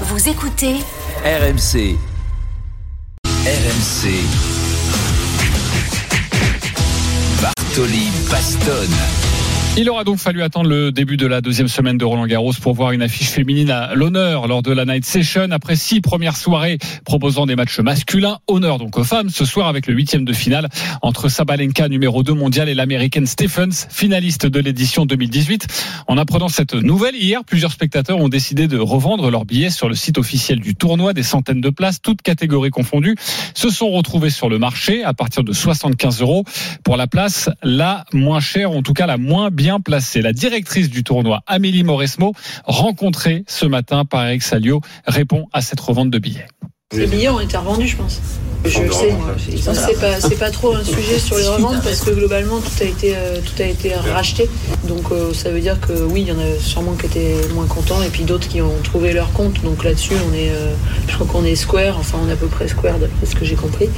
Vous écoutez RMC. RMC. Bartoli Bastone. Il aura donc fallu attendre le début de la deuxième semaine de Roland Garros pour voir une affiche féminine à l'honneur lors de la Night Session. Après six premières soirées proposant des matchs masculins, honneur donc aux femmes. Ce soir avec le huitième de finale entre Sabalenka, numéro 2 mondial, et l'américaine Stephens, finaliste de l'édition 2018. En apprenant cette nouvelle hier, plusieurs spectateurs ont décidé de revendre leurs billets sur le site officiel du tournoi. Des centaines de places, toutes catégories confondues, se sont retrouvées sur le marché à partir de 75 euros pour la place la moins chère, en tout cas la moins bien bien placée. La directrice du tournoi, Amélie Mauresmo, rencontrée ce matin par Eric Salio, répond à cette revente de billets. Les billets ont été revendus, je pense. Je le sais. C'est pas, c'est pas trop un sujet sur les reventes parce que globalement tout a été, euh, tout a été racheté. Donc euh, ça veut dire que oui, il y en a sûrement qui étaient moins contents et puis d'autres qui ont trouvé leur compte. Donc là-dessus, on est, euh, je crois qu'on est square. Enfin, on est à peu près square d'après ce que j'ai compris.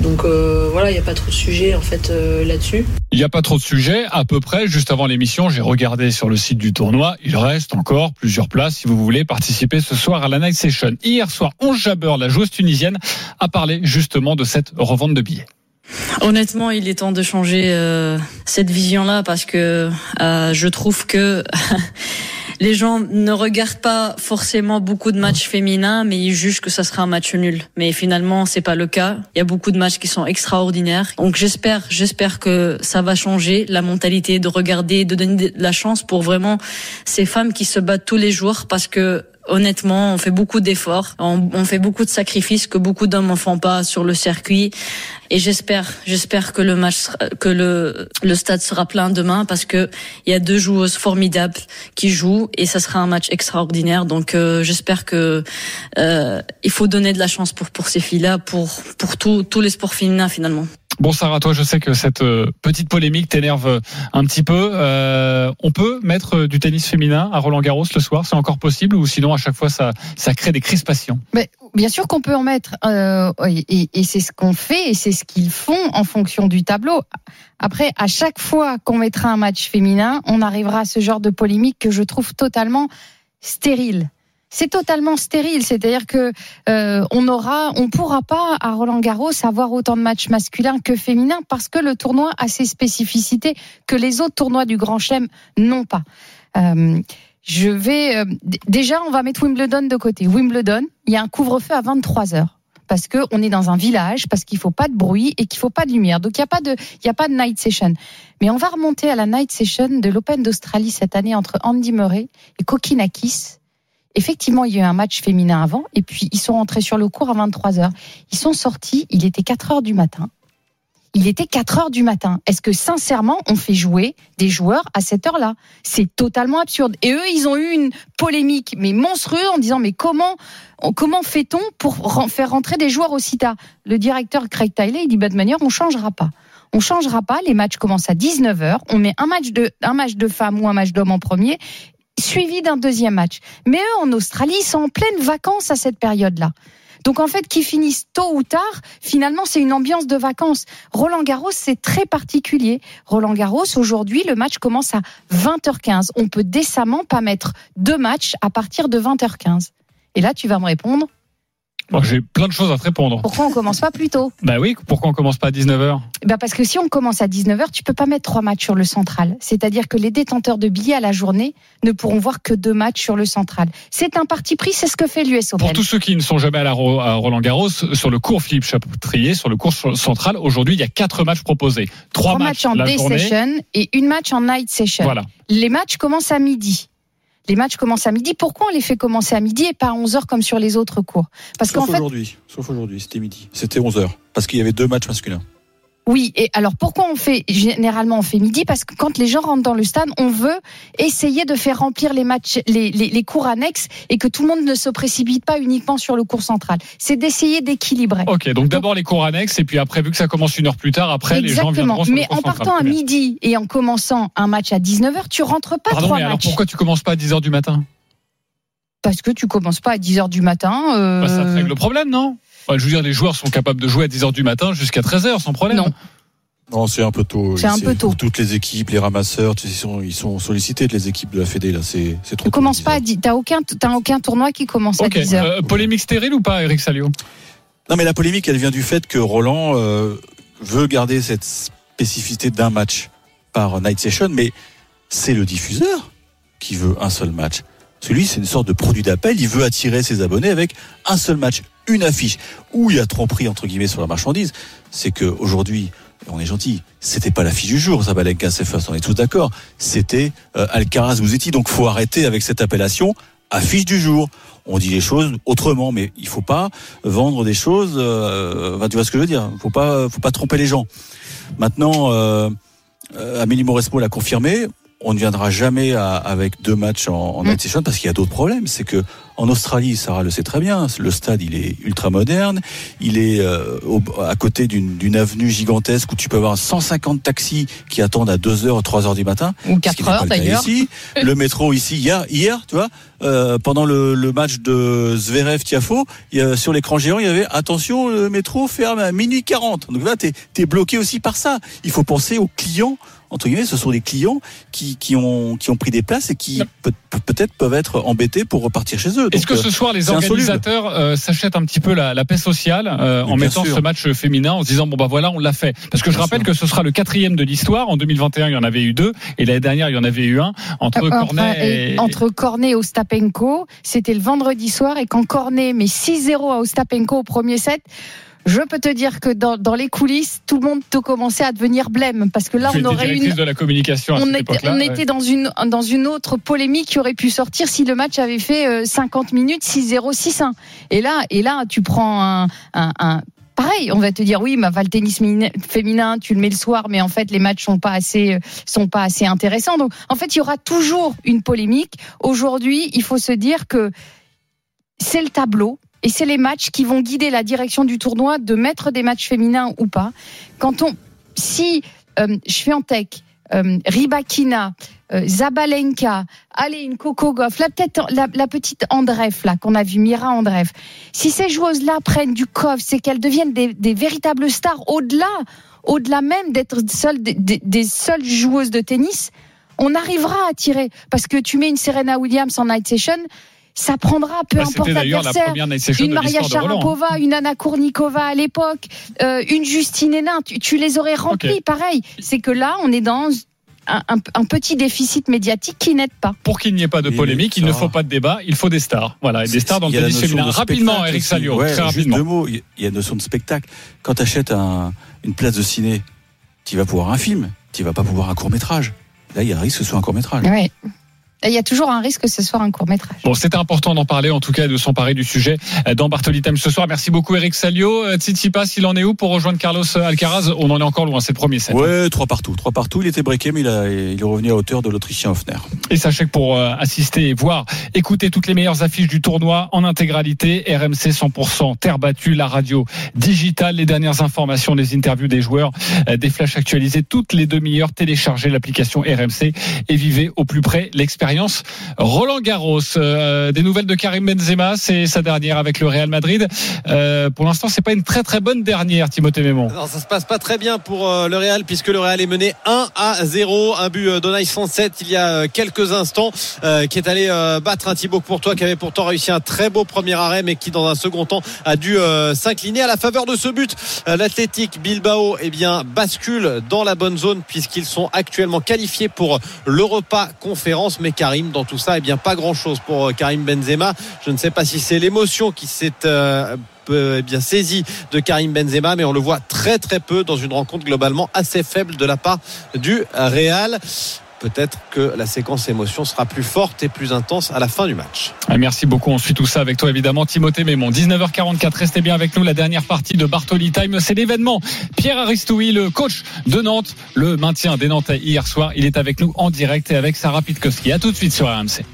Donc voilà, il n'y a pas trop de sujet en fait là-dessus. Il n'y a pas trop de sujets. À peu près, juste avant l'émission, j'ai regardé sur le site du tournoi. Il reste encore plusieurs places si vous voulez participer ce soir à la Night Session. Hier soir, Onge Jabeur, la joueuse tunisienne, a parlé justement de cette revente de billets. Honnêtement, il est temps de changer euh, cette vision-là parce que euh, je trouve que les gens ne regardent pas forcément beaucoup de matchs féminins, mais ils jugent que ça sera un match nul. Mais finalement, c'est pas le cas. Il y a beaucoup de matchs qui sont extraordinaires. Donc j'espère, j'espère que ça va changer la mentalité de regarder, de donner de la chance pour vraiment ces femmes qui se battent tous les jours parce que honnêtement, on fait beaucoup d'efforts, on, fait beaucoup de sacrifices que beaucoup d'hommes ne font pas sur le circuit. Et j'espère, j'espère que le match, que le, le stade sera plein demain parce que il y a deux joueuses formidables qui jouent et ça sera un match extraordinaire. Donc euh, j'espère que euh, il faut donner de la chance pour pour ces filles-là, pour pour tous les sports féminins finalement. Bon Sarah, toi je sais que cette euh, petite polémique t'énerve euh, un petit peu. Euh, on peut mettre du tennis féminin à Roland Garros le soir, c'est encore possible ou sinon à chaque fois ça, ça crée des crispations? Mais Bien sûr qu'on peut en mettre euh, et, et c'est ce qu'on fait et c'est ce qu'ils font en fonction du tableau. Après, à chaque fois qu'on mettra un match féminin, on arrivera à ce genre de polémique que je trouve totalement stérile c'est totalement stérile. C'est-à-dire que euh, on aura, on pourra pas à Roland Garros avoir autant de matchs masculins que féminins parce que le tournoi a ses spécificités que les autres tournois du Grand Chelem n'ont pas. Euh, je vais euh, déjà, on va mettre Wimbledon de côté. Wimbledon, il y a un couvre-feu à 23 heures parce que on est dans un village, parce qu'il faut pas de bruit et qu'il faut pas de lumière. Donc il y a pas de, il y a pas de night session. Mais on va remonter à la night session de l'Open d'Australie cette année entre Andy Murray et Kokinakis Effectivement, il y a eu un match féminin avant, et puis ils sont rentrés sur le cours à 23 heures. Ils sont sortis, il était 4 heures du matin. Il était 4 heures du matin. Est-ce que sincèrement, on fait jouer des joueurs à cette heure-là? C'est totalement absurde. Et eux, ils ont eu une polémique, mais monstrueuse, en disant mais comment comment fait-on pour faire rentrer des joueurs aussi tard Le directeur Craig Tyler, il dit bah, de manière, on changera pas. On changera pas. Les matchs commencent à 19 h On met un match de un match de femmes ou un match d'hommes en premier suivi d'un deuxième match. Mais eux, en Australie, ils sont en pleine vacances à cette période-là. Donc en fait, qu'ils finissent tôt ou tard, finalement, c'est une ambiance de vacances. Roland Garros, c'est très particulier. Roland Garros, aujourd'hui, le match commence à 20h15. On peut décemment pas mettre deux matchs à partir de 20h15. Et là, tu vas me répondre, j'ai plein de choses à te répondre. Pourquoi on commence pas plus tôt? Bah oui, pourquoi on commence pas à 19h bah Parce que si on commence à 19h, tu peux pas mettre trois matchs sur le central. C'est-à-dire que les détenteurs de billets à la journée ne pourront voir que deux matchs sur le central. C'est un parti pris, c'est ce que fait l'US Open. Pour tous ceux qui ne sont jamais à, Roland Garros, sur le cours Philippe Chapotrier, sur le cours central, aujourd'hui, il y a quatre matchs proposés. Trois, matchs, en day session et une match en night session. Voilà. Les matchs commencent à midi les matchs commencent à midi. Pourquoi on les fait commencer à midi et pas à 11h comme sur les autres cours? Parce qu'en fait... aujourd'hui, sauf aujourd'hui, c'était midi. C'était 11h parce qu'il y avait deux matchs masculins. Oui, et alors pourquoi on fait généralement on fait midi? Parce que quand les gens rentrent dans le stade, on veut essayer de faire remplir les matchs, les, les, cours annexes et que tout le monde ne se précipite pas uniquement sur le cours central. C'est d'essayer d'équilibrer. Ok, donc d'abord les cours annexes et puis après, vu que ça commence une heure plus tard, après les gens viendront sur Mais en partant à midi et en commençant un match à 19h, tu rentres pas Pardon, trois mais matchs. alors pourquoi tu commences pas à 10h du matin? Parce que tu commences pas à 10h du matin. Euh... Bah, ça règle le problème, non? Je veux dire, les joueurs sont capables de jouer à 10h du matin jusqu'à 13h sans problème. Non. Non, c'est un peu tôt. C'est un peu tôt. Pour toutes les équipes, les ramasseurs, ils sont, ils sont sollicités de les équipes de la Fédé là. C'est, c'est trop. Ne tôt, commence 10 pas heures. à 10 T'as aucun, t'as aucun tournoi qui commence à 10 heures. Euh, polémique stérile ou pas, Eric Salio? Non, mais la polémique, elle vient du fait que Roland euh, veut garder cette spécificité d'un match par night session, mais c'est le diffuseur qui veut un seul match. Celui, c'est une sorte de produit d'appel. Il veut attirer ses abonnés avec un seul match, une affiche. Où il y a tromperie entre guillemets sur la marchandise, c'est que aujourd'hui, on est gentil, c'était pas l'affiche du jour, Zabalenka c'est first, on est tous d'accord. C'était euh, Alcaraz Bouzetti, donc faut arrêter avec cette appellation affiche du jour. On dit les choses autrement, mais il faut pas vendre des choses. Euh, tu vois ce que je veux dire Faut pas, faut pas tromper les gens. Maintenant, euh, Amélie Mauresmo l'a confirmé. On ne viendra jamais à- avec deux matchs en, en night session parce qu'il y a d'autres problèmes. C'est que en Australie, Sarah le sait très bien, le stade il est ultra moderne, il est euh, au- à côté d'une avenue gigantesque où tu peux avoir 150 taxis qui attendent à 2 heures, 3 heures du matin. Ou Ce 4 qui n'est pas heures le cas d'ailleurs. Ici, le métro ici, hier, hier tu vois, euh, pendant le, le match de Zverev Tiafo, il y a- sur l'écran géant, il y avait attention, le métro ferme à minuit 40. Donc là, t'es es bloqué aussi par ça. Il faut penser aux clients. Entre guillemets, ce sont des clients qui, qui ont qui ont pris des places et qui peut- peut-être peuvent être embêtés pour repartir chez eux. Est-ce que ce soir les organisateurs euh, s'achètent un petit peu la, la paix sociale euh, en mettant sûr. ce match féminin en se disant bon bah voilà on l'a fait. Parce que je rappelle sûr. que ce sera le quatrième de l'histoire. En 2021 il y en avait eu deux. Et l'année dernière il y en avait eu un. Entre Euh, Enfin, Cornet et, entre Cornet et Ostapenko, c'était le vendredi soir. Et quand Cornet met 6-0 à Ostapenko au premier set, je peux te dire que dans, dans les coulisses, tout le monde te commençait à devenir blême parce que là on aurait une de la communication à on cette était, on ouais. était dans une dans une autre polémique qui aurait pu sortir si le match avait fait euh, 50 minutes 6-0 6-1. Et là et là tu prends un, un, un- Pareil, on va te dire oui, mais va le tennis féminin- féminin, tu le mets le soir, mais en fait les matchs sont pas assez, euh, sont pas assez intéressants. Donc en fait, il y aura toujours une polémique. Aujourd'hui, il faut se dire que c'est le tableau et c'est les matchs qui vont guider la direction du tournoi de mettre des matchs féminins ou pas. Quand on, si euh, Swiatek, euh, Ribakina, euh, Zabalenka, allez une Coco Goff, peut-être la, la petite Andreev là qu'on a vu, Mira Andreev. Si ces joueuses-là prennent du coffre, c'est qu'elles deviennent des, des véritables stars au-delà, au-delà même d'être seules des- des seules joueuses de tennis. On arrivera à tirer parce que tu mets une Serena Williams en night session. Ça prendra peu Bah, importe C'était d'ailleurs la l'adversaire une Maria. Sharapova, une Anna Kournikova à l'époque, euh, une Justine Hénin, tu, tu les aurais remplis pareil. C'est que là, on est dans un, un- un petit déficit médiatique qui n'aide pas. Pour qu'il n'y ait pas de polémique, il ne faut pas de débat, il faut des stars. Voilà, et des stars dans Il le y a la tennis féminin. de Rapidement, Eric. Salio, Ouais, très juste rapidement. deux mots. Il y a une notion de spectacle. Quand tu achètes un, une place de ciné, tu vas pouvoir un film, tu vas pas pouvoir un court métrage. Là, il y a un risque que ce soit un court métrage. Ouais. Il y a toujours un risque que ce soit un court métrage. Bon, c'était important d'en parler, en tout cas, et de s'emparer du sujet euh, dans Bartoli Time ce soir. Merci beaucoup, Eric Salio. Euh, Tsitsipas, il en est où pour rejoindre Carlos Alcaraz? On en est encore loin, c'est le premier set. Ouais, trois partout, trois partout. Il était breaké, mais il, a- il est revenu à hauteur de l'Autrichien Hoffner. Et sachez que pour euh, assister et voir, écouter toutes les meilleures affiches du tournoi en intégralité, RMC 100%, terre battue, la radio digitale, les dernières informations, les interviews des joueurs, euh, des flashs actualisés toutes les demi-heures. Téléchargez l'application RMC et vivez au plus près l'expérience. Roland Garros, euh, des nouvelles de Karim Benzema, c'est sa dernière avec le Real Madrid. Euh, pour l'instant, c'est pas une très très bonne dernière, Timothée Mémon. Non, ça se passe pas très bien pour euh, le Real puisque le Real est mené 1 à 0. Un but d'Onai 107 il y a quelques instants qui est allé battre un Thibaut Courtois qui avait pourtant réussi un très beau premier arrêt mais qui dans un second temps a dû s'incliner à la faveur de ce but. L'Athletic Bilbao eh bien bascule dans la bonne zone puisqu'ils sont actuellement qualifiés pour l'Europa Conférence mais Karim dans tout ça eh bien pas grand chose pour euh, Karim Benzema. Je ne sais pas si c'est l'émotion qui s'est euh, eh bien de Karim Benzema, mais on le voit très très peu dans une rencontre globalement assez faible de la part du Real. Peut-être que la séquence émotion sera plus forte et plus intense à la fin du match. Ah, Merci beaucoup. On suit tout ça avec toi, évidemment, Timothée Mémon. 19h44, restez bien avec nous. La dernière partie de Bartoli Time, c'est l'événement. Pierre Aristoui, le coach de Nantes, le maintien des Nantais hier soir. Il est avec nous en direct et avec Sarah Pitkowski. À tout de suite sur RMC.